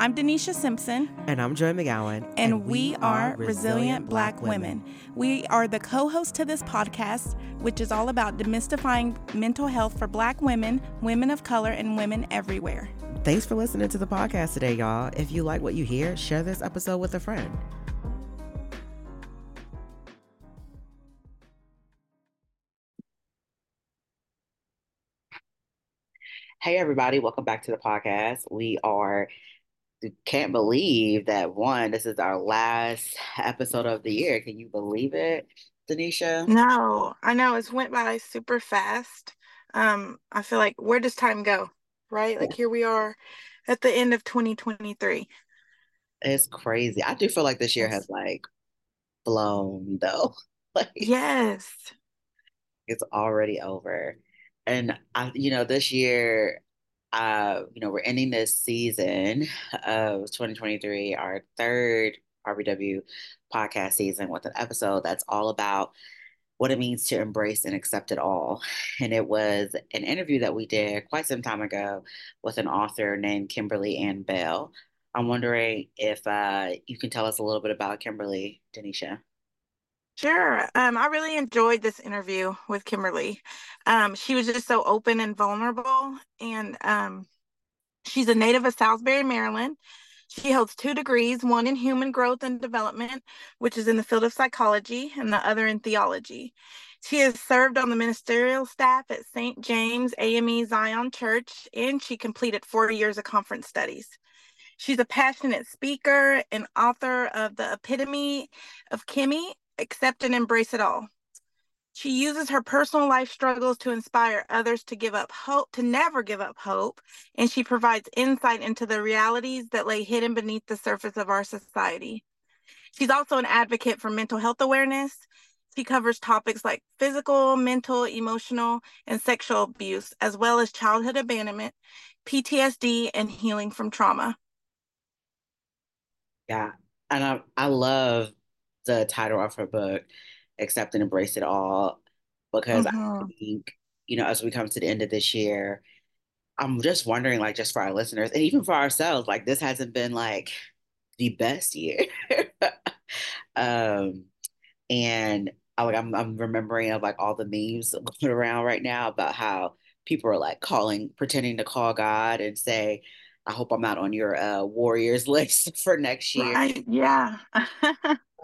I'm Denisha Simpson. And I'm Joi McGowan. And, and we, we, are Resilient, Resilient Black, Black women. women. We are the co host to this podcast, which is all about demystifying mental health for Black women, women of color, and women everywhere. Thanks for listening to the podcast today, y'all. If you like what you hear, share this episode with a friend. Hey, everybody, welcome back to the podcast. We are can't believe that one, this is our last episode of the year. Can you believe it, Denisha? No, I know it's went by super fast. Um, I feel like where does time go? Right? Like here we are at the end of 2023. It's crazy. I do feel like this year has like blown though. like yes. It's already over and I, you know, this year, uh, you know, we're ending this season of 2023, our third RBW podcast season with an episode that's all about what it means to embrace and accept it all. And it was an interview that we did quite some time ago with an author named Kimberly Ann Bell. I'm wondering if uh, you can tell us a little bit about Kimberly, Denisha. Sure. Um, I really enjoyed this interview with Kimberly. Um, she was just so open and vulnerable. And um, she's a native of Salisbury, Maryland. She holds two degrees, one in human growth and development, which is in the field of psychology, and the other in theology. She has served on the ministerial staff at St. James AME Zion Church, and she completed four years of conference studies. She's a passionate speaker and author of The Epitome of Kimmy accept and embrace it all. She uses her personal life struggles to inspire others to give up hope, to never give up hope, and she provides insight into the realities that lay hidden beneath the surface of our society. She's also an advocate for mental health awareness. She covers topics like physical, mental, emotional, and sexual abuse, as well as childhood abandonment, PTSD, and healing from trauma. Yeah. And I, I love the title of her book, Accept and Embrace It All, because mm-hmm. I think, you know, as we come to the end of this year, I'm just wondering, like, just for our listeners and even for ourselves, like, this hasn't been like the best year. um, and I, like, I'm, I'm remembering of like all the memes going around right now about how people are like calling, pretending to call God and say, I hope I'm not on your uh, Warriors list for next year. Right. Yeah.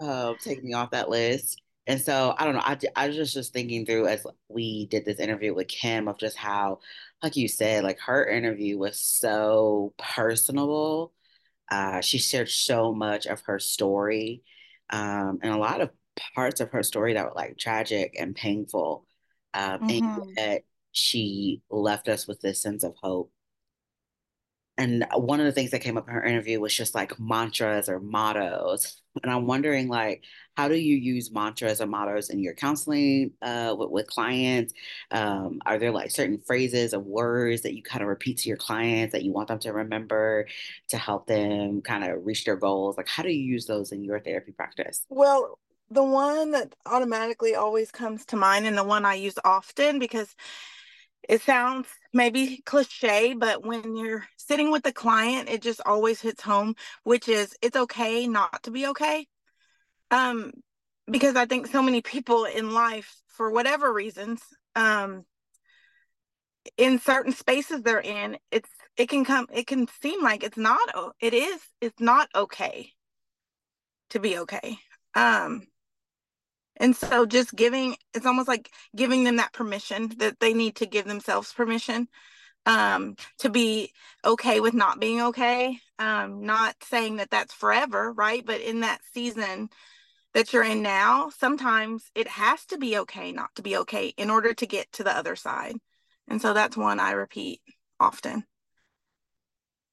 uh, take me off that list. And so I don't know. I, I was just, just thinking through as we did this interview with Kim of just how, like you said, like her interview was so personable. Uh, she shared so much of her story um, and a lot of parts of her story that were like tragic and painful. Um, mm-hmm. And that she left us with this sense of hope and one of the things that came up in her interview was just like mantras or mottos and i'm wondering like how do you use mantras or mottos in your counseling uh, with, with clients? Um, are there like certain phrases or words that you kind of repeat to your clients that you want them to remember to help them kind of reach their goals? Like how do you use those in your therapy practice? Well the one that automatically always comes to mind and the one i use often because it sounds maybe cliche, but when you're sitting with the client, it just always hits home, which is it's okay not to be okay. Um, because I think so many people in life, for whatever reasons, um, in certain spaces they're in, it's it can come it can seem like it's not it is it's not okay to be okay. Um and so just giving it's almost like giving them that permission that they need to give themselves permission um, to be okay with not being okay. Um, not saying that that's forever, right? But in that season that you're in now, sometimes it has to be okay not to be okay in order to get to the other side. And so that's one I repeat often.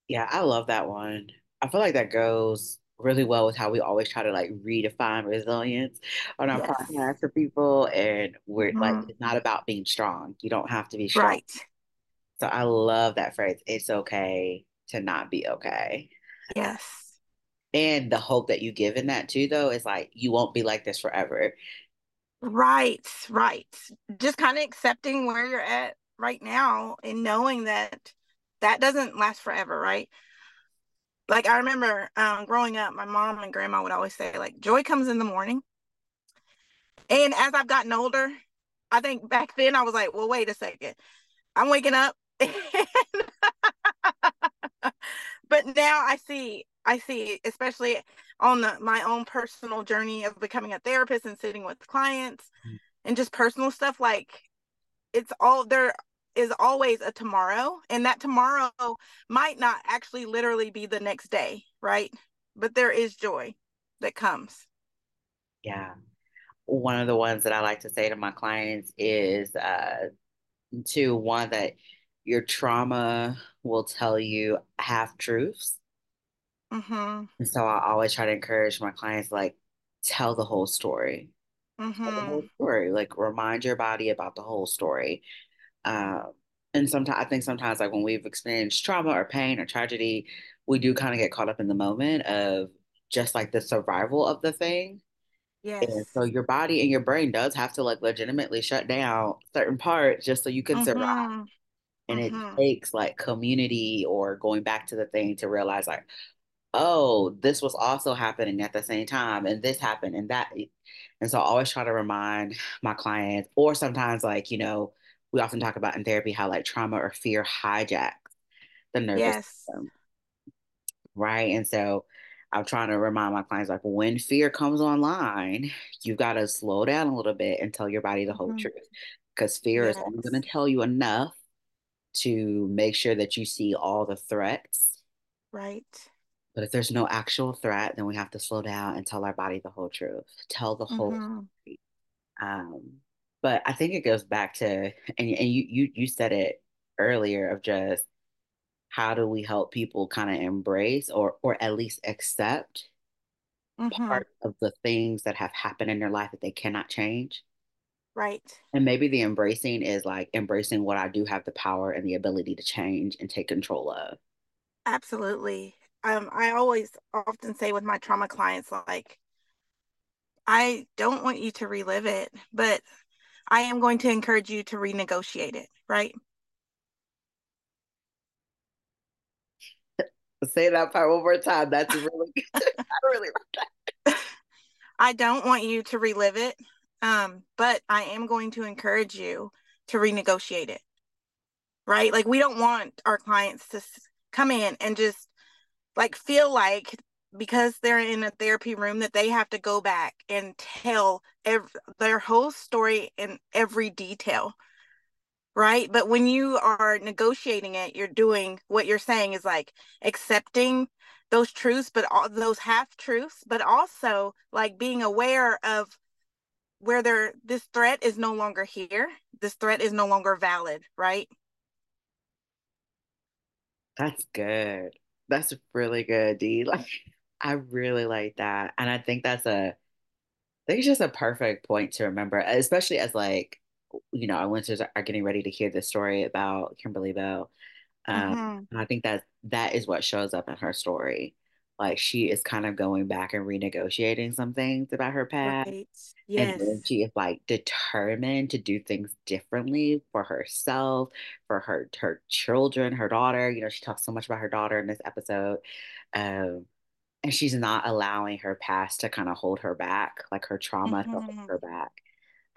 Yeah, I love that one. I feel like that goes really well with how we always try to like redefine resilience on our yes. podcast for people. And we're mm-hmm. like, it's not about being strong. You don't have to be strong. Right. So I love that phrase. It's okay to not be okay. Yes. And the hope that you give in that too, though, is like, you won't be like this forever. Right, right. Just kind of accepting where you're at right now and knowing that that doesn't last forever, right? Like I remember um, growing up, my mom and grandma would always say, like, joy comes in the morning. And as I've gotten older, I think back then I was like, well, wait a second. I'm waking up. but now I see, I see, especially on the, my own personal journey of becoming a therapist and sitting with clients mm-hmm. and just personal stuff, like it's all there is always a tomorrow and that tomorrow might not actually literally be the next day right? But there is joy that comes. Yeah. One of the ones that i like to say to my clients is uh to one that your trauma will tell you half truths. Mm-hmm. and so i always try to encourage my clients like tell the whole story. Mm-hmm. the whole story like remind your body about the whole story um, and sometimes I think sometimes like when we've experienced trauma or pain or tragedy, we do kind of get caught up in the moment of just like the survival of the thing. Yes. And so your body and your brain does have to like legitimately shut down certain parts just so you can mm-hmm. survive. And mm-hmm. it takes like community or going back to the thing to realize like, oh, this was also happening at the same time, and this happened and that. And so I always try to remind my clients, or sometimes like, you know, we often talk about in therapy how like trauma or fear hijacks the nervous yes. system. Right. And so I'm trying to remind my clients like when fear comes online, you've got to slow down a little bit and tell your body the whole mm-hmm. truth. Because fear yes. is only going to tell you enough to make sure that you see all the threats. Right. But if there's no actual threat, then we have to slow down and tell our body the whole truth. Tell the whole mm-hmm. Um, but I think it goes back to and, and you you you said it earlier of just how do we help people kind of embrace or or at least accept mm-hmm. part of the things that have happened in their life that they cannot change. Right. And maybe the embracing is like embracing what I do have the power and the ability to change and take control of. Absolutely. Um, I always often say with my trauma clients, like, I don't want you to relive it, but I am going to encourage you to renegotiate it, right? Say that part one more time. That's really good. I really I don't want you to relive it, um, but I am going to encourage you to renegotiate it. Right? Like we don't want our clients to come in and just like feel like because they're in a therapy room that they have to go back and tell their whole story in every detail right? But when you are negotiating it you're doing what you're saying is like accepting those truths but all those half truths but also like being aware of where there this threat is no longer here. This threat is no longer valid right? That's good. That's really good d. like I really like that. And I think that's a I think it's just a perfect point to remember, especially as like, you know, our listeners are getting ready to hear the story about Kimberly Bell. Um, mm-hmm. and I think that that is what shows up in her story. Like she is kind of going back and renegotiating some things about her past. Right. Yes. And she is like determined to do things differently for herself, for her her children, her daughter. You know, she talks so much about her daughter in this episode. Um, and she's not allowing her past to kind of hold her back, like her trauma mm-hmm. to hold mm-hmm. her back.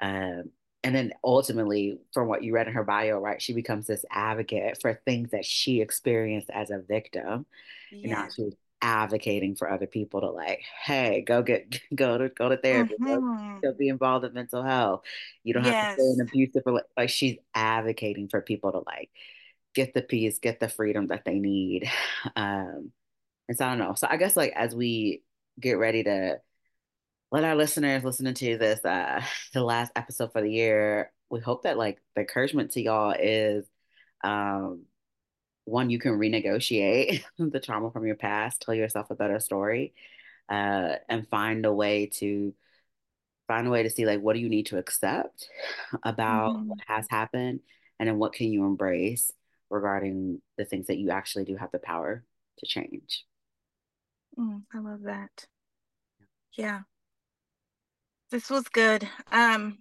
Um, and then ultimately, from what you read in her bio, right, she becomes this advocate for things that she experienced as a victim. Yeah. And now she's advocating for other people to like, hey, go get go to go to therapy, mm-hmm. go, go, be involved in mental health. You don't yes. have to stay in abusive like she's advocating for people to like get the peace, get the freedom that they need. Um, and so I don't know. So I guess like as we get ready to let our listeners listening to this uh the last episode for the year, we hope that like the encouragement to y'all is um one you can renegotiate the trauma from your past, tell yourself a better story, uh, and find a way to find a way to see like what do you need to accept about mm-hmm. what has happened and then what can you embrace regarding the things that you actually do have the power to change. Mm, I love that. Yeah. This was good. Um,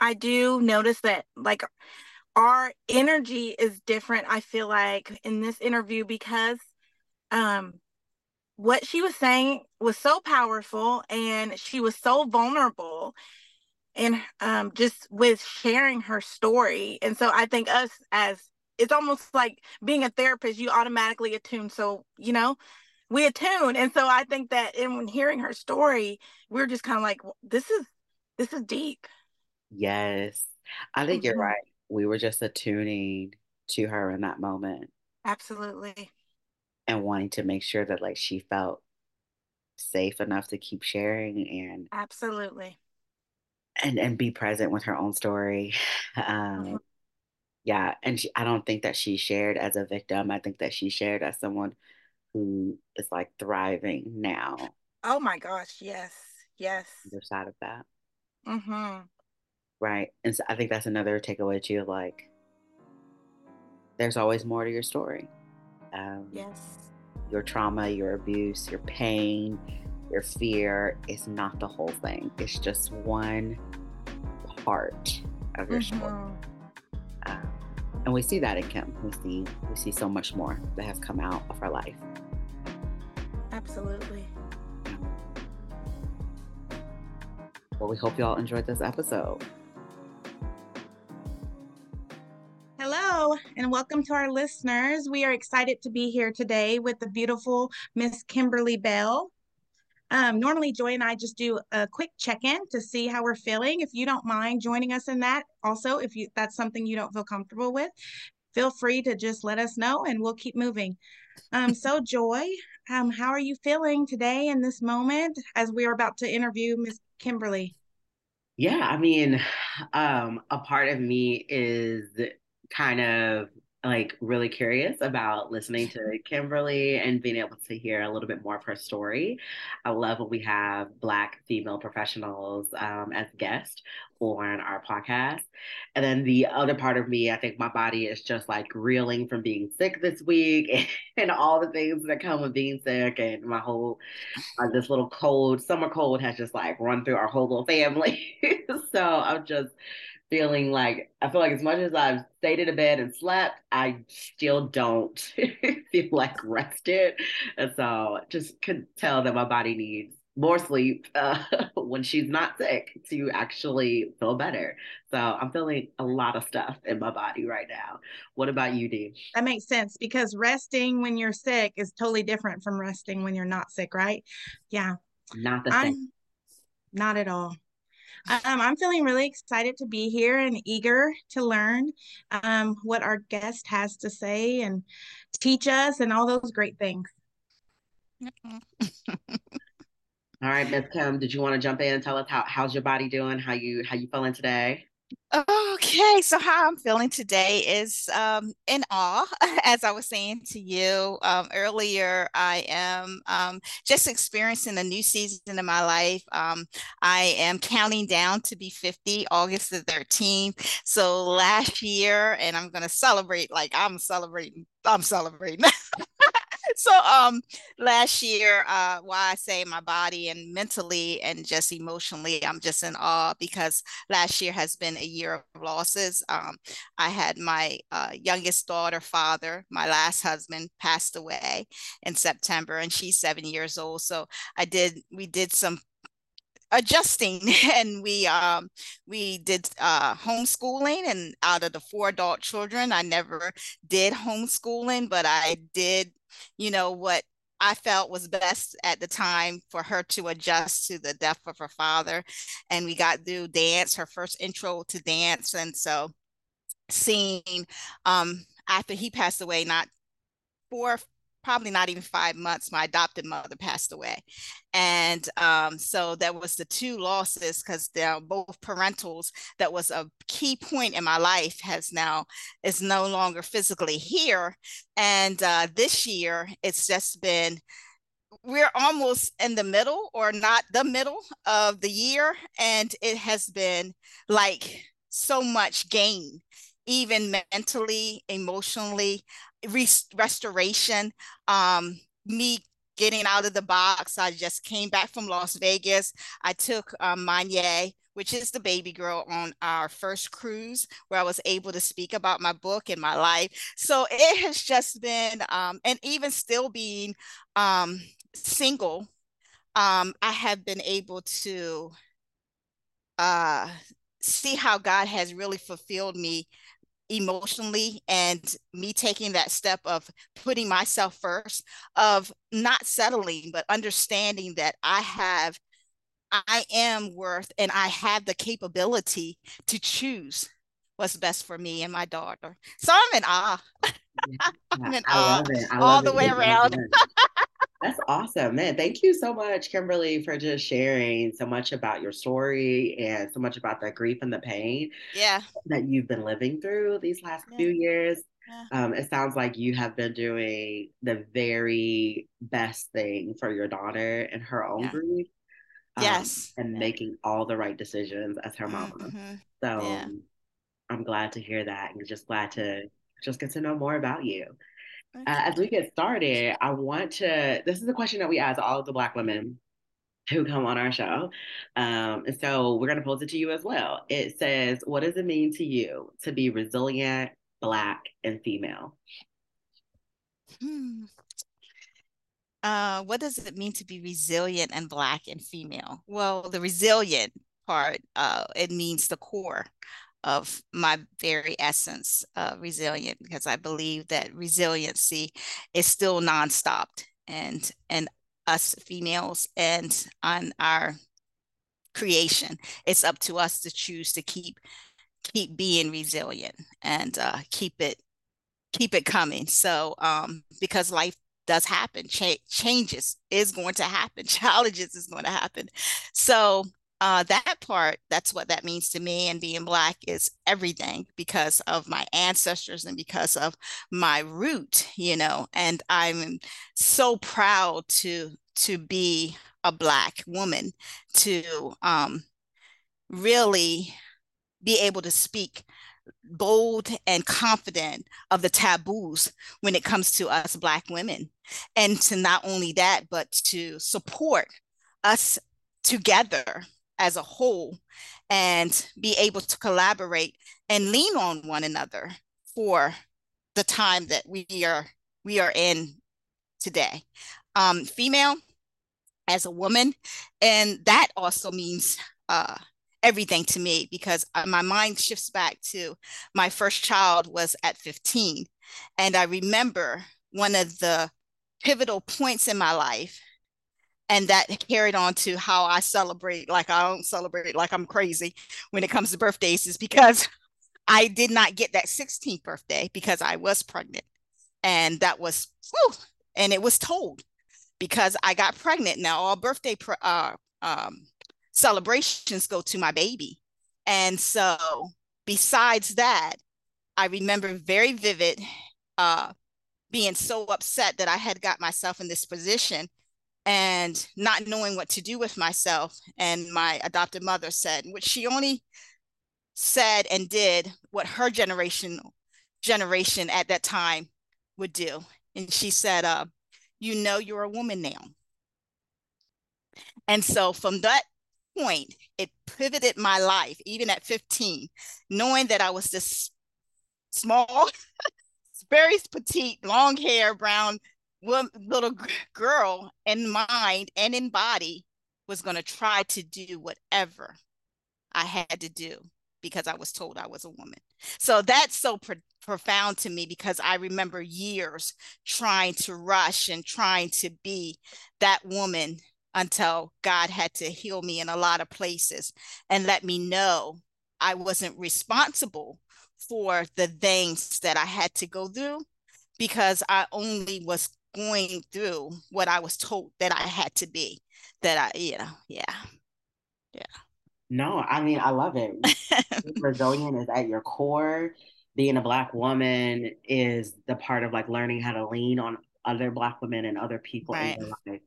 I do notice that like our energy is different, I feel like, in this interview because um what she was saying was so powerful and she was so vulnerable and um, just with sharing her story. And so I think us as it's almost like being a therapist, you automatically attune. So, you know, we attune. And so I think that in hearing her story, we are just kind of like, this is this is deep. Yes. I think mm-hmm. you're right. We were just attuning to her in that moment. Absolutely. And wanting to make sure that like she felt safe enough to keep sharing and absolutely and and be present with her own story um mm-hmm. yeah and she, i don't think that she shared as a victim i think that she shared as someone who is like thriving now oh my gosh yes yes other side of that mm-hmm right and so i think that's another takeaway too like there's always more to your story um yes your trauma your abuse your pain your fear is not the whole thing. It's just one part of your mm-hmm. story. Um, and we see that in Kim. We see we see so much more that has come out of her life. Absolutely. Well, we hope you all enjoyed this episode. Hello, and welcome to our listeners. We are excited to be here today with the beautiful Miss Kimberly Bell. Um, normally, Joi and I just do a quick check in to see how we're feeling. If you don't mind joining us in that, also, if you that's something you don't feel comfortable with, feel free to just let us know and we'll keep moving. Um, so, Joi, um, how are you feeling today in this moment as we are about to interview Miss Kimberly? Yeah, I mean, um, a part of me is kind of like really curious about listening to Kimberly and being able to hear a little bit more of her story. I love when we have Black female professionals um, as guests on our podcast. And then the other part of me, I think my body is just like reeling from being sick this week and, and all the things that come with being sick. And my whole, uh, this little cold, summer cold has just like run through our whole little family. so I'm just feeling like I feel like as much as I've stayed in a bed and slept, I still don't feel like rested. And so just could tell that my body needs more sleep uh, when she's not sick to actually feel better. So I'm feeling a lot of stuff in my body right now. What about you, Dee? That makes sense because resting when you're sick is totally different from resting when you're not sick, right? Yeah. Not the same. I'm, not at all. Um, I'm feeling really excited to be here and eager to learn um, what our guest has to say and teach us and all those great things. all right, Miss Kim, did you want to jump in and tell us how how's your body doing? How you how you feeling today? Okay, so how I'm feeling today is um, in awe. As I was saying to you um, earlier, I am um, just experiencing a new season in my life. Um, I am counting down to be 50, August the 13th. So last year, and I'm going to celebrate like I'm celebrating. I'm celebrating. so um last year uh why i say my body and mentally and just emotionally i'm just in awe because last year has been a year of losses. Um i had my uh, youngest daughter father my last husband passed away in september and she's seven years old. So i did we did some adjusting and we um we did uh homeschooling and out of the four adult children i never did homeschooling but i did you know what I felt was best at the time for her to adjust to the death of her father. And we got through dance, her first intro to dance. And so seeing um after he passed away, not four probably not even five months, my adopted mother passed away. And um, so that was the two losses because they're both parentals. That was a key point in my life has now is no longer physically here. And uh, this year, it's just been we're almost in the middle or not the middle of the year and it has been like so much gain even mentally emotionally restoration. Um, me getting out of the box. I just came back from Las Vegas. I took um, Manye, which is the baby girl, on our first cruise where I was able to speak about my book and my life. So it has just been, um, and even still being um, single, um, I have been able to uh, see how God has really fulfilled me emotionally and me taking that step of putting myself first of not settling but understanding that i have i am worth and i have the capability to choose what's best for me and my daughter. So i'm in awe. I'm in awe all the way around That's awesome, man. Thank you so much, Kimberly, for just sharing so much about your story and so much about the grief and the pain yeah. that you've been living through these last yeah. few years. Yeah. Um, it sounds like you have been doing the very best thing for your daughter and her own yeah. grief. Um, yes. And making all the right decisions as her mama. Mm-hmm. So I'm glad to hear that and just glad to just get to know more about you. Uh, as we get started, I want to. This is a question that we ask all of the Black women who come on our show. Um, and so we're going to pose it to you as well. It says, What does it mean to you to be resilient, Black, and female? Hmm. Uh, what does it mean to be resilient and Black and female? Well, the resilient part, uh, it means the core of my very essence uh, resilient because I believe that resiliency is still nonstop and and us females and on our creation it's up to us to choose to keep keep being resilient and uh, keep it keep it coming. So um, because life does happen Ch- changes is going to happen challenges is going to happen. So uh, that part, that's what that means to me. And being Black is everything because of my ancestors and because of my root, you know. And I'm so proud to to be a Black woman, to um, really be able to speak bold and confident of the taboos when it comes to us Black women. And to not only that, but to support us together as a whole and be able to collaborate and lean on one another for the time that we are we are in today. Um, female as a woman, and that also means uh, everything to me because uh, my mind shifts back to my first child was at 15, and I remember one of the pivotal points in my life and that carried on to how I celebrate. Like I don't celebrate like I'm crazy when it comes to birthdays, is because I did not get that 16th birthday because I was pregnant, and that was whew, and it was told because I got pregnant. Now all birthday uh, um, celebrations go to my baby, and so besides that, I remember very vivid. Uh, being so upset that I had got myself in this position and not knowing what to do with myself. And my adopted mother said, which she only said and did what her generation generation at that time would do. And she said, uh, you know you're a woman now. And so from that point, it pivoted my life, even at 15, knowing that I was this small, very petite, long hair, brown little girl in mind and in body was going to try to do whatever I had to do because I was told I was a woman. So that's so pro- profound to me because I remember years trying to rush and trying to be that woman until God had to heal me in a lot of places and let me know I wasn't responsible for the things that I had to go through because I only was going through what I was told that I had to be. That I, you know, yeah. Yeah. No, I mean, I love it. Resilient is at your core. Being a Black woman is the part of like learning how to lean on other black women and other people right. in your life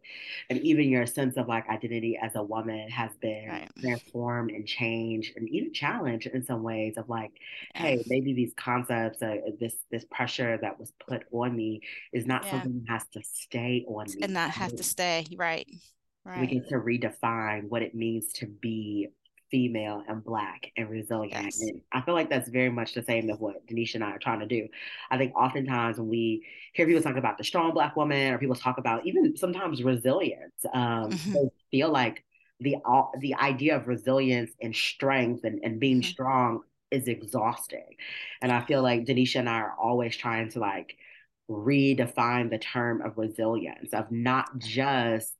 and even your sense of like identity as a woman has been right. transformed and changed and even challenged in some ways of like yeah. hey maybe these concepts uh, this this pressure that was put on me is not yeah. something that has to stay on me and not have to stay right right we get to redefine what it means to be female and black and resilient. Yes. And I feel like that's very much the same of what Denisha and I are trying to do. I think oftentimes when we hear people talk about the strong black woman or people talk about even sometimes resilience, um, mm-hmm. they feel like the uh, the idea of resilience and strength and, and being mm-hmm. strong is exhausting. And I feel like Denisha and I are always trying to like redefine the term of resilience, of not just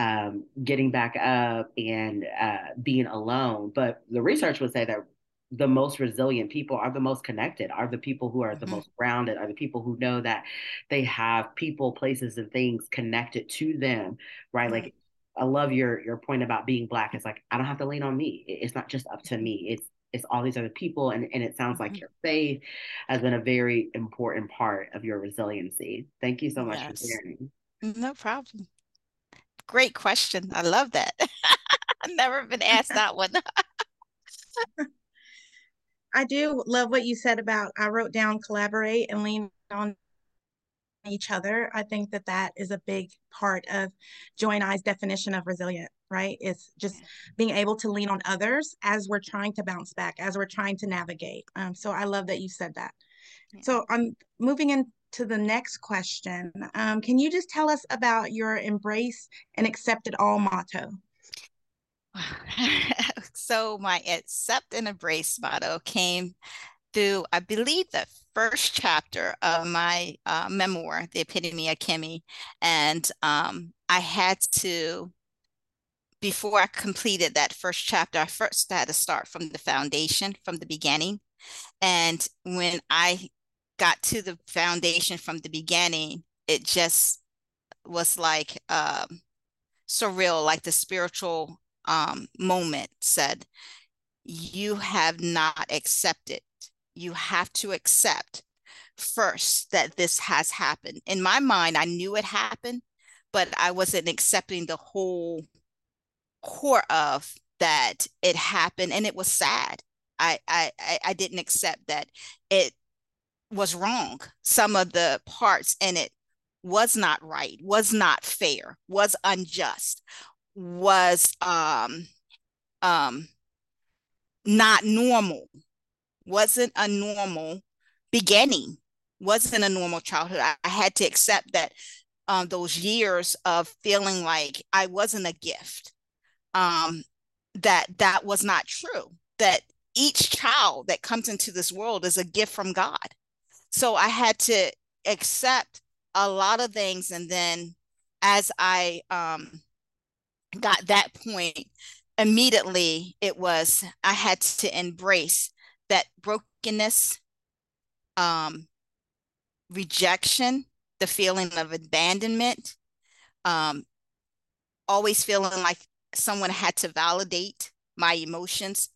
um, getting back up and uh, being alone. But the research would say that the most resilient people are the most connected, are the people who are mm-hmm. the most grounded, are the people who know that they have people, places, and things connected to them, right? Mm-hmm. Like I love your your point about being black. It's like I don't have to lean on me. It's not just up to me. It's it's all these other people and, and it sounds like mm-hmm. your faith has been a very important part of your resiliency thank you so much yes. for sharing no problem great question i love that i've never been asked that one i do love what you said about i wrote down collaborate and lean on each other i think that that is a big part of Joi and i's definition of resilient right? It's just being able to lean on others as we're trying to bounce back, as we're trying to navigate. Um, so I love that you said that. So I'm moving into the next question. Um, can you just tell us about your embrace and accept it all motto? so my accept and embrace motto came through, I believe, the first chapter of my uh, memoir, The Epitome of Kimmy. And um, I had to before I completed that first chapter, I first had to start from the foundation, from the beginning. And when I got to the foundation from the beginning, it just was like um, surreal, like the spiritual um, moment said, You have not accepted. You have to accept first that this has happened. In my mind, I knew it happened, but I wasn't accepting the whole core of that it happened and it was sad. I, I I didn't accept that it was wrong. Some of the parts in it was not right, was not fair, was unjust, was um um not normal, wasn't a normal beginning, wasn't a normal childhood. I, I had to accept that um, those years of feeling like I wasn't a gift, um, that that was not true. That each child that comes into this world is a gift from God. So I had to accept a lot of things, and then as I um, got that point, immediately it was I had to embrace that brokenness, um, rejection, the feeling of abandonment, um, always feeling like someone had to validate my emotions.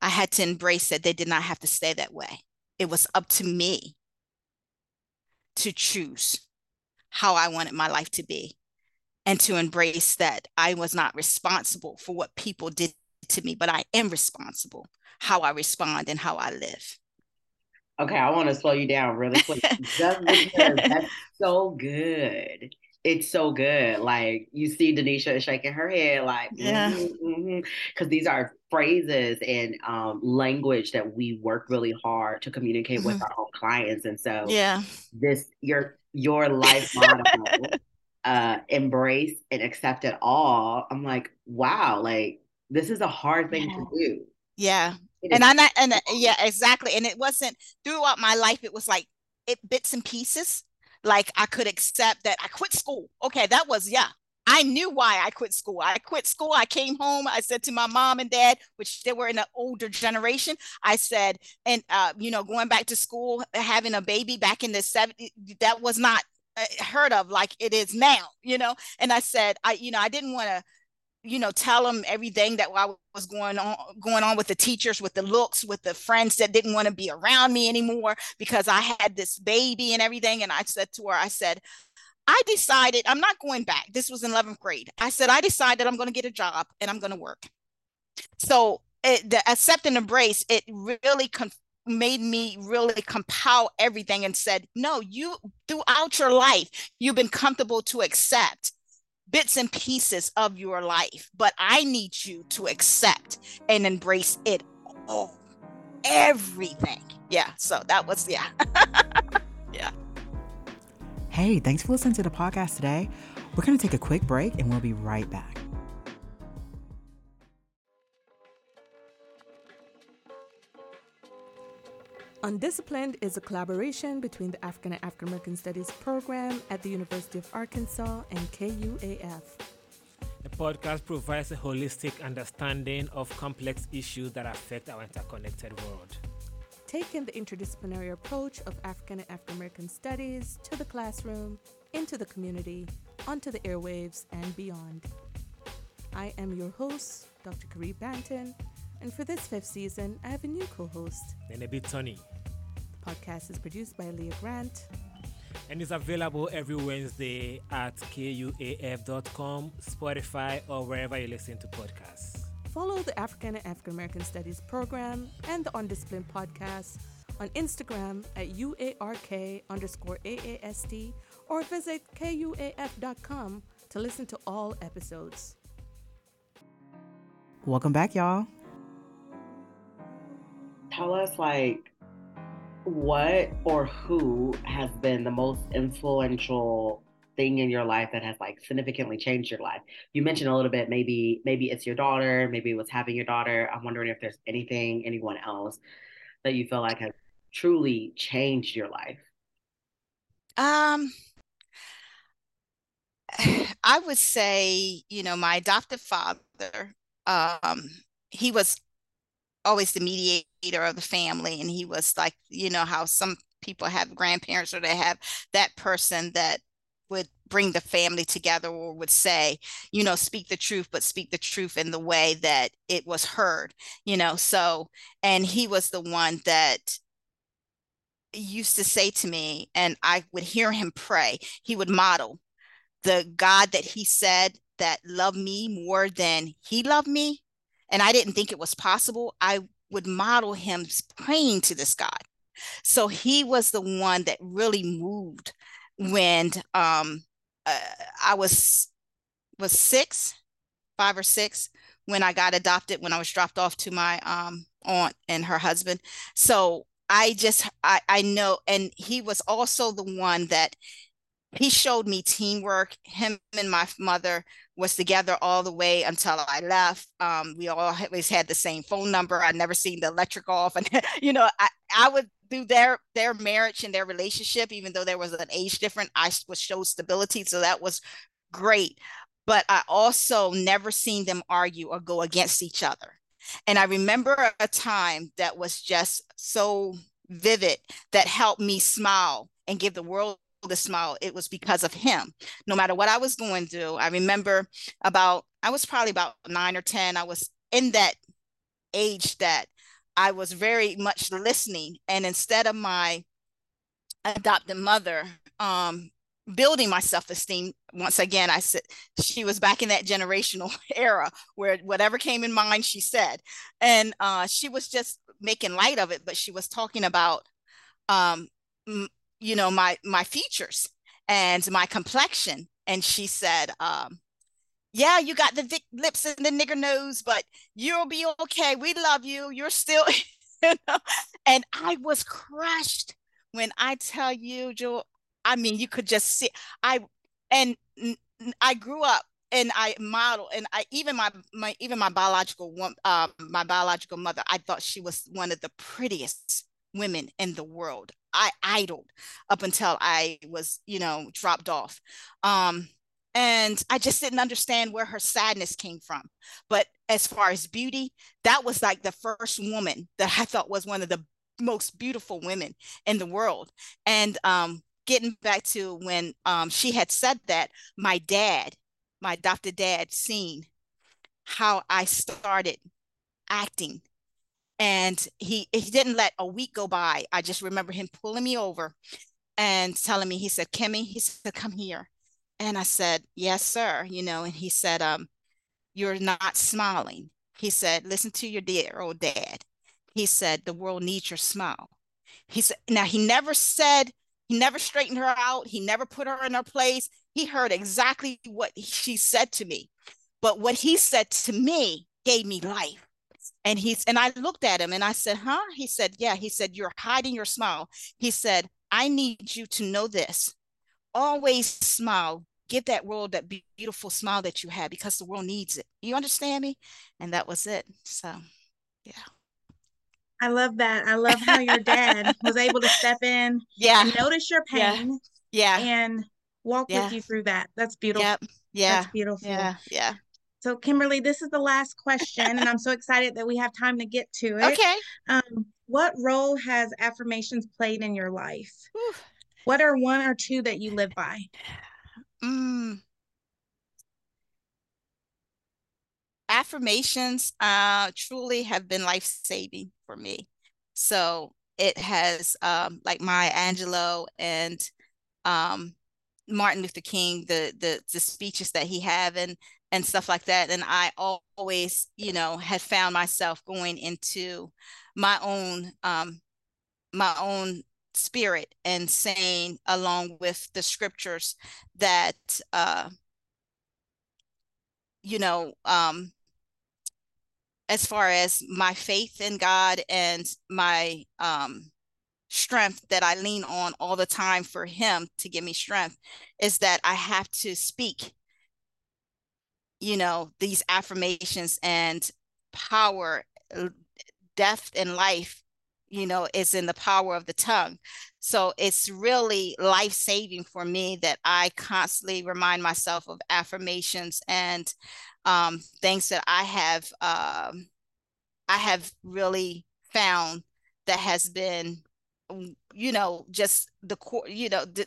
I had to embrace that they did not have to stay that way. It was up to me to choose how I wanted my life to be and to embrace that I was not responsible for what people did to me, but I am responsible how I respond and how I live. Okay, I want to slow you down really quick. That's so good it's so good. Like you see Denisha is shaking her head, like yeah, because mm-hmm, mm-hmm. these are phrases and um, language that we work really hard to communicate mm-hmm. with our own clients, and so yeah, this your your life motto, uh, embrace and accept it all. I'm like, wow, like this is a hard thing yeah. to do. Yeah, and I and uh, yeah, exactly. And it wasn't throughout my life. It was like it bits and pieces like I could accept that I quit school. Okay, that was, yeah. I knew why I quit school. I quit school. I came home. I said to my mom and dad, which they were in an older generation. I said, and uh, you know, going back to school, having a baby back in the 70s, that was not uh, heard of like it is now, you know. And I said, I, you know, I didn't want to you know tell them everything that was going on going on with the teachers with the looks with the friends that didn't want to be around me anymore because i had this baby and everything and i said to her i said i decided i'm not going back this was in 11th grade i said i decided i'm going to get a job and i'm going to work so it, the accept and embrace it really made me really compile everything and said no you throughout your life you've been comfortable to accept bits and pieces of your life, but I need you to accept and embrace it all, everything. Yeah. So that was, yeah. yeah. Hey, thanks for listening to the podcast today. We're going to take a quick break and we'll be right back. Undisciplined is a collaboration between the African and African American Studies program at the University of Arkansas and KUAF. The podcast provides a holistic understanding of complex issues that affect our interconnected world. Taking the interdisciplinary approach of African and African American studies to the classroom, into the community, onto the airwaves, and beyond. I am your host, Dr. Caree Banton, and for this fifth season, I have a new co host, Nenebe Tony. The podcast is produced by Leah Grant. And is available every Wednesday at kuaf.com, Spotify, or wherever you listen to podcasts. Follow the African and African American Studies program and the Undisciplined podcast on Instagram at UARK underscore AAST or visit KUAF.com to listen to all episodes. Welcome back, y'all tell us like what or who has been the most influential thing in your life that has like significantly changed your life. You mentioned a little bit maybe maybe it's your daughter maybe it was having your daughter. I'm wondering if there's anything anyone else that you feel like has truly changed your life? Um i would say you know my adoptive father um he was always the mediator of the family and he was like you know how some people have grandparents or they have that person that bring the family together or would say you know speak the truth but speak the truth in the way that it was heard you know so and he was the one that used to say to me and i would hear him pray he would model the god that he said that loved me more than he loved me and I didn't think it was possible, I would model him praying to this God. So he was the one that really moved when um, uh, I was was six, five or six when I got adopted when I was dropped off to my um, aunt and her husband. So I just I I know, and he was also the one that he showed me teamwork. Him and my mother was together all the way until I left. Um, we all always had the same phone number. I never seen the electric off, and you know, I, I would through their their marriage and their relationship, even though there was an age difference, I was show stability, so that was great. But I also never seen them argue or go against each other. And I remember a time that was just so vivid that helped me smile and give the world a smile, it was because of him. No matter what I was going through, I remember about, I was probably about nine or 10. I was in that age that I was very much listening. And instead of my adopted mother um, building my self-esteem, once again, I said she was back in that generational era where whatever came in mind, she said. And uh, she was just making light of it, but she was talking about um, you know my my features and my complexion and she said um yeah you got the lips and the nigger nose but you'll be okay we love you you're still you know and i was crushed when i tell you joe i mean you could just see i and i grew up and I model and I even my my even my biological one um my biological mother I thought she was one of the prettiest women in the world. I idled up until I was, you know, dropped off. Um, and I just didn't understand where her sadness came from. But as far as beauty, that was like the first woman that I thought was one of the most beautiful women in the world. And um, getting back to when um, she had said that, my dad, my adopted dad, seen how I started acting and he he didn't let a week go by. I just remember him pulling me over and telling me, he said, Kimmy, he said, come here. And I said, yes, sir. You know, and he said, um, you're not smiling. He said, listen to your dear old dad. He said, the world needs your smile. He said, now he never said He never straightened her out. He never put her in her place. He heard exactly what she said to me. But what he said to me gave me life. And he's and I looked at him and I said, "Huh?" He said, "Yeah." He said, "You're hiding your smile." He said, "I need you to know this. Always smile. Give that world that beautiful smile that you have because the world needs it. You understand me?" And that was it. So, yeah. I love that. I love how your dad was able to step in, yeah, notice your pain, yeah, and walk yeah. with you through that. That's beautiful. Yep. Yeah, that's beautiful. Yeah, yeah. So, Kimberly, this is the last question, and I'm so excited that we have time to get to it. Okay. Um, what role has affirmations played in your life? What are one or two that you live by? Mm. Affirmations uh, truly have been life saving for me. So it has, um, like Maya Angelou and um, Martin Luther King, the the the speeches that he had, and and stuff like that. And I always, you know, had found myself going into my own um my own spirit and saying along with the scriptures that uh you know um as far as my faith in God and my um strength that I lean on all the time for him to give me strength is that I have to speak you know these affirmations and power death and life you know is in the power of the tongue so it's really life saving for me that i constantly remind myself of affirmations and um, things that i have um, i have really found that has been you know just the core you know the,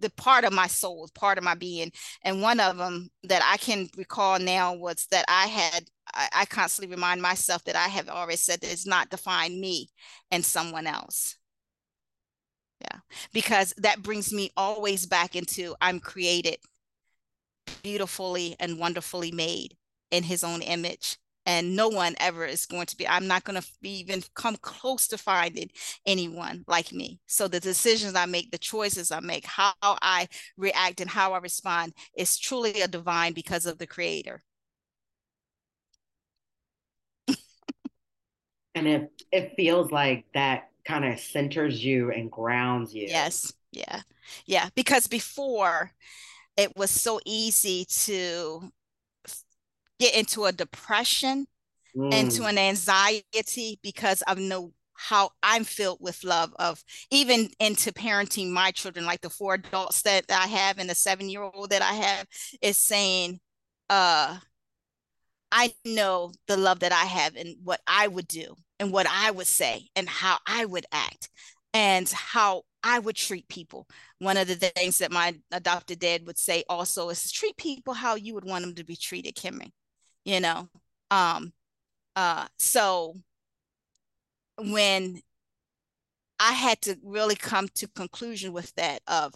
the part of my soul, part of my being. And one of them that I can recall now was that I had, I, I constantly remind myself that I have already said that it's not define me and someone else. Yeah, because that brings me always back into I'm created beautifully and wonderfully made in his own image and no one ever is going to be i'm not going to even come close to finding anyone like me so the decisions i make the choices i make how i react and how i respond is truly a divine because of the creator and it it feels like that kind of centers you and grounds you. Yes. Yeah. Yeah. Because before it was so easy to get into a depression, mm. into an anxiety because of no how I'm filled with love of even into parenting my children, like the four adults that I have and the seven year old that I have is saying, uh, I know the love that I have and what I would do and what I would say and how I would act and how I would treat people. One of the things that my adopted dad would say also is treat people how you would want them to be treated, Kimmy you know um uh so when i had to really come to conclusion with that of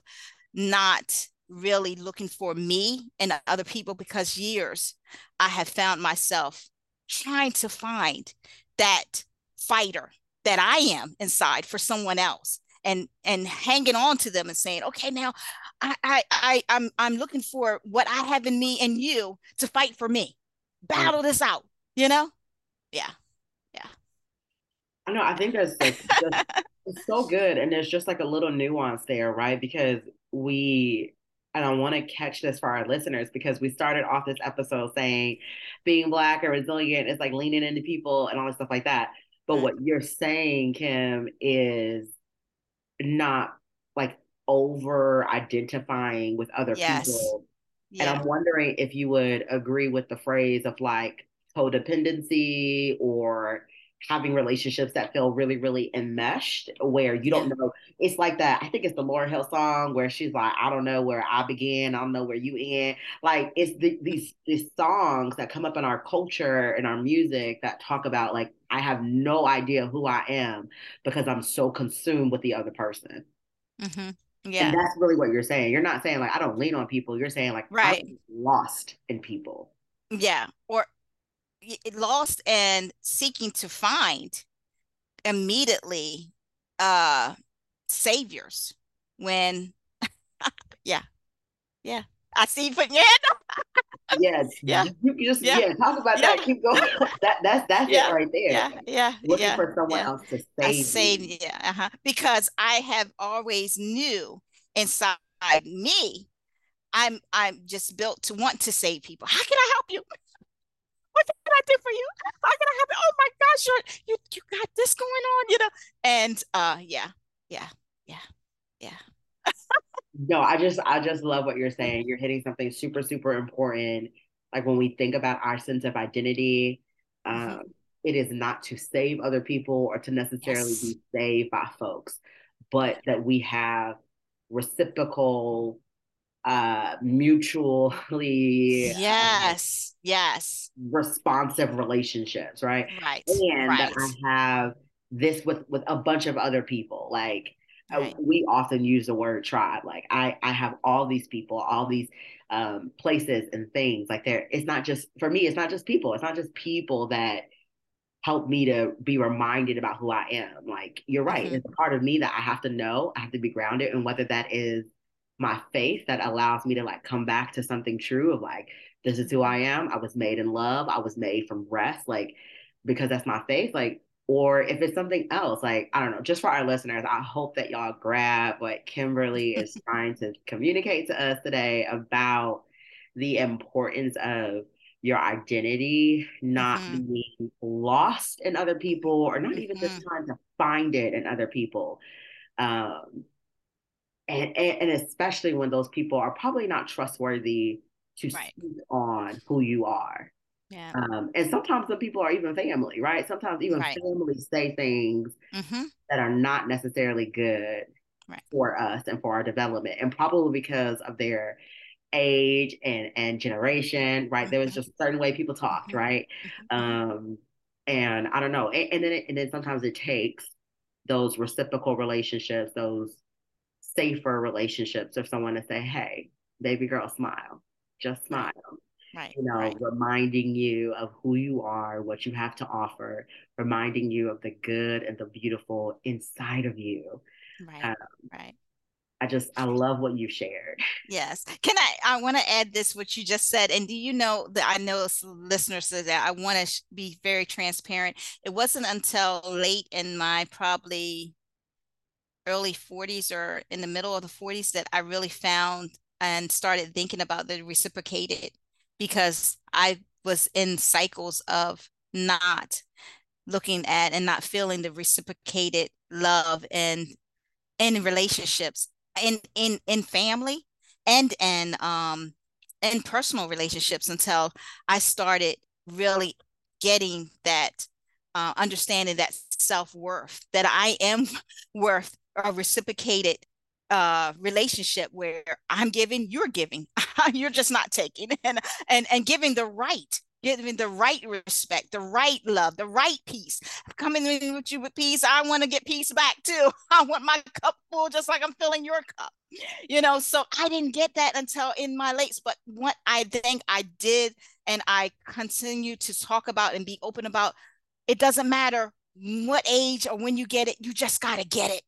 not really looking for me and other people because years i have found myself trying to find that fighter that i am inside for someone else and and hanging on to them and saying okay now i i, I i'm i'm looking for what i have in me and you to fight for me mm. battle this out, you know? Yeah. Yeah. I know. I think that's like just, it's so good. And there's just like a little nuance there, right? Because we, and I want to catch this for our listeners because we started off this episode saying being Black or resilient is like leaning into people and all this stuff like that. But mm-hmm. what you're saying, Kim, is not like over identifying with other yes. people yeah. And I'm wondering if you would agree with the phrase of like codependency or having relationships that feel really, really enmeshed where you don't know. It's like that. I think it's the Lauryn Hill song where she's like, I don't know where I begin. I don't know where you end. Like it's the, these, these songs that come up in our culture and our music that talk about like, I have no idea who I am because I'm so consumed with the other person. Mm-hmm. Yeah. And that's really what you're saying. You're not saying like I don't lean on people. You're saying like right. I'm lost in people. Yeah. Or lost and seeking to find immediately uh saviors when yeah yeah i see you putting your hand yes yeah you, you just yeah. yeah. talk about yeah. that keep going that that's that's yeah. it right there yeah yeah looking yeah. for someone else to save, save yeah uh-huh. because i have always knew inside me i'm i'm just built to want to save people how can i help you what can I do for you? How can I help you? Oh my gosh, you're, you you got this going on, you know? And uh yeah, yeah, yeah, yeah. no, I just I just love what you're saying. You're hitting something super, super important. Like when we think about our sense of identity, mm-hmm. um, it is not to save other people or to necessarily yes. be saved by folks, but that we have reciprocal uh mutually yes um, yes responsive relationships right right and right. that i have this with with a bunch of other people like uh, we often use the word tribe like i i have all these people all these um places and things like there it's not just for me it's not just people it's not just people that help me to be reminded about who i am like you're right mm-hmm. it's a part of me that i have to know i have to be grounded and whether that is my faith that allows me to like come back to something true of like this is who I am. I was made in love. I was made from rest, like because that's my faith. Like, or if it's something else, like I don't know. Just for our listeners, I hope that y'all grab what Kimberly is trying to communicate to us today about the importance of your identity not mm-hmm. being lost in other people or not even mm-hmm. just trying to find it in other people um, and, and, especially when those people are probably not trustworthy to right. speak on who you are. Yeah. Um, and sometimes the people are even family, right? Sometimes even right. families say things mm-hmm. that are not necessarily good right. for us and for our development, and probably because of their age and and generation, right? Mm-hmm. There was mm-hmm. just a certain way people talked, mm-hmm. right? Mm-hmm. Um, and I don't know, and, and then it, and then sometimes it takes those reciprocal relationships, those safer relationships of someone to say, hey, baby girl, smile, just smile. Right. You know, right. reminding you of who you are, what you have to offer, reminding you of the good and the beautiful inside of you. Right. Um, right. I just I love what you shared. Yes. Can I I want to add this what you just said and do you know that I know listeners said that I want to be very transparent. It wasn't until late in my probably early 40s or in the middle of the 40s that I really found and started thinking about the reciprocated because I was in cycles of not looking at and not feeling the reciprocated love and in relationships in in in family and in um in personal relationships until I started really getting that uh, understanding that self-worth that I am worth a reciprocated uh, relationship where I'm giving, you're giving, you're just not taking, and and and giving the right, giving the right respect, the right love, the right peace. I'm coming in with you with peace. I want to get peace back too. I want my cup full, just like I'm filling your cup. You know, so I didn't get that until in my late. But what I think I did, and I continue to talk about and be open about, it doesn't matter what age or when you get it, you just gotta get it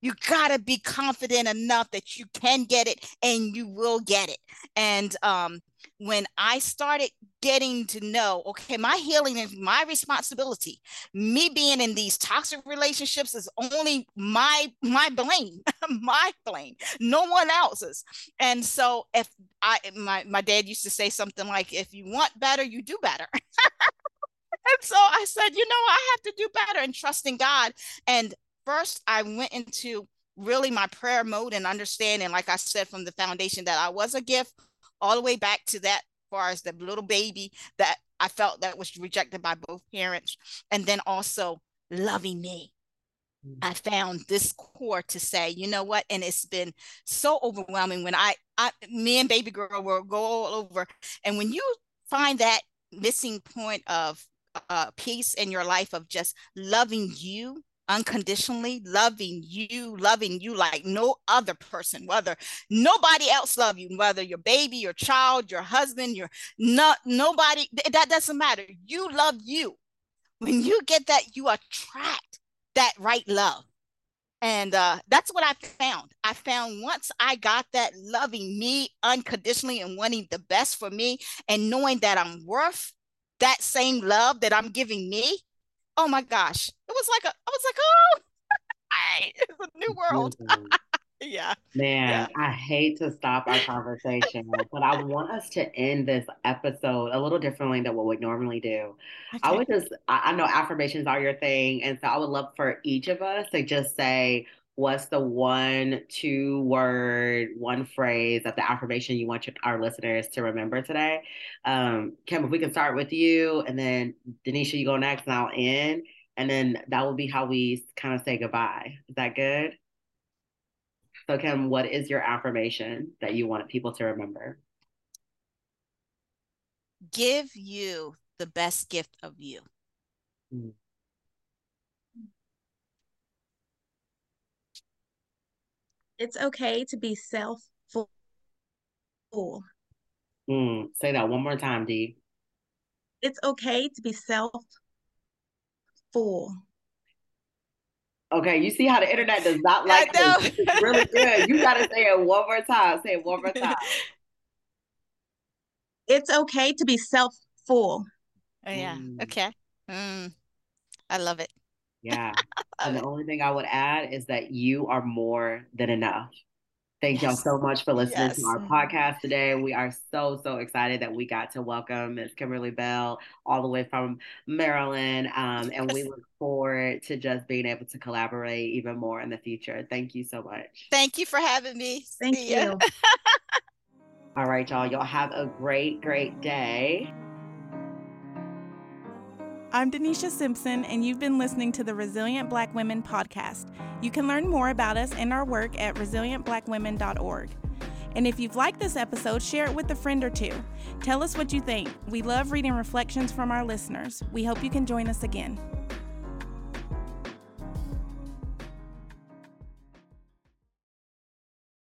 you got to be confident enough that you can get it and you will get it. And um, when i started getting to know okay my healing is my responsibility. Me being in these toxic relationships is only my my blame my blame. No one else's. And so if i my, my dad used to say something like if you want better you do better. And so I said, you know, I have to do better and trust in God. And first I went into really my prayer mode and understanding, like I said, from the foundation that I was a gift, all the way back to that far as the little baby that I felt that was rejected by both parents, and then also loving me. Mm. I found this core to say, you know what, and it's been so overwhelming when I, I, me and baby girl will go all over, and when you find that missing point of uh, peace in your life of just loving you unconditionally loving you loving you like no other person whether nobody else love you whether your baby your child your husband your not nobody that doesn't matter you love you when you get that you attract that right love And uh, that's what I found. I found once I got that loving me unconditionally and wanting the best for me and knowing that I'm worth that same love that I'm giving me. Oh my gosh. It was like a, I was like, oh, it's a new world. Mm-hmm. yeah. Man, Yeah. I hate to stop our conversation, but I want us to end this episode a little differently than what we normally do. I would just, I know affirmations are your thing. And so I would love for each of us to just say, what's the one, two word, one phrase of the affirmation you want your, our listeners to remember today? Um, Kim, if we can start with you, and then Denisha, you go next, and I'll end. And then that will be how we kind of say goodbye. Is that good? So, Kim, what is your affirmation that you want people to remember? Give you the best gift of you. It's okay to be self full. Mm, say that one more time, D. It's okay to be self full. Okay, you see how the internet does not like know. this. It's really good. You got to say it one more time. Say it one more time. It's okay to be self full. Oh, yeah. Mm. Okay. Mm. I love it. Yeah. And the only thing I would add is that you are more than enough. Thank y'all so much for listening Yes. to our podcast today. We are so, so excited that we got to welcome Ms. Kimberly Bell all the way from Maryland. Um, and we look forward to just being able to collaborate even more in the future. Thank you so much. Thank you for having me. Thank See you. All right, y'all. Y'all have a great, great day. I'm Denisha Simpson, and you've been listening to the Resilient Black Women podcast. You can learn more about us and our work at resilientblackwomen.org. And if you've liked this episode, share it with a friend or two. Tell us what you think. We love reading reflections from our listeners. We hope you can join us again.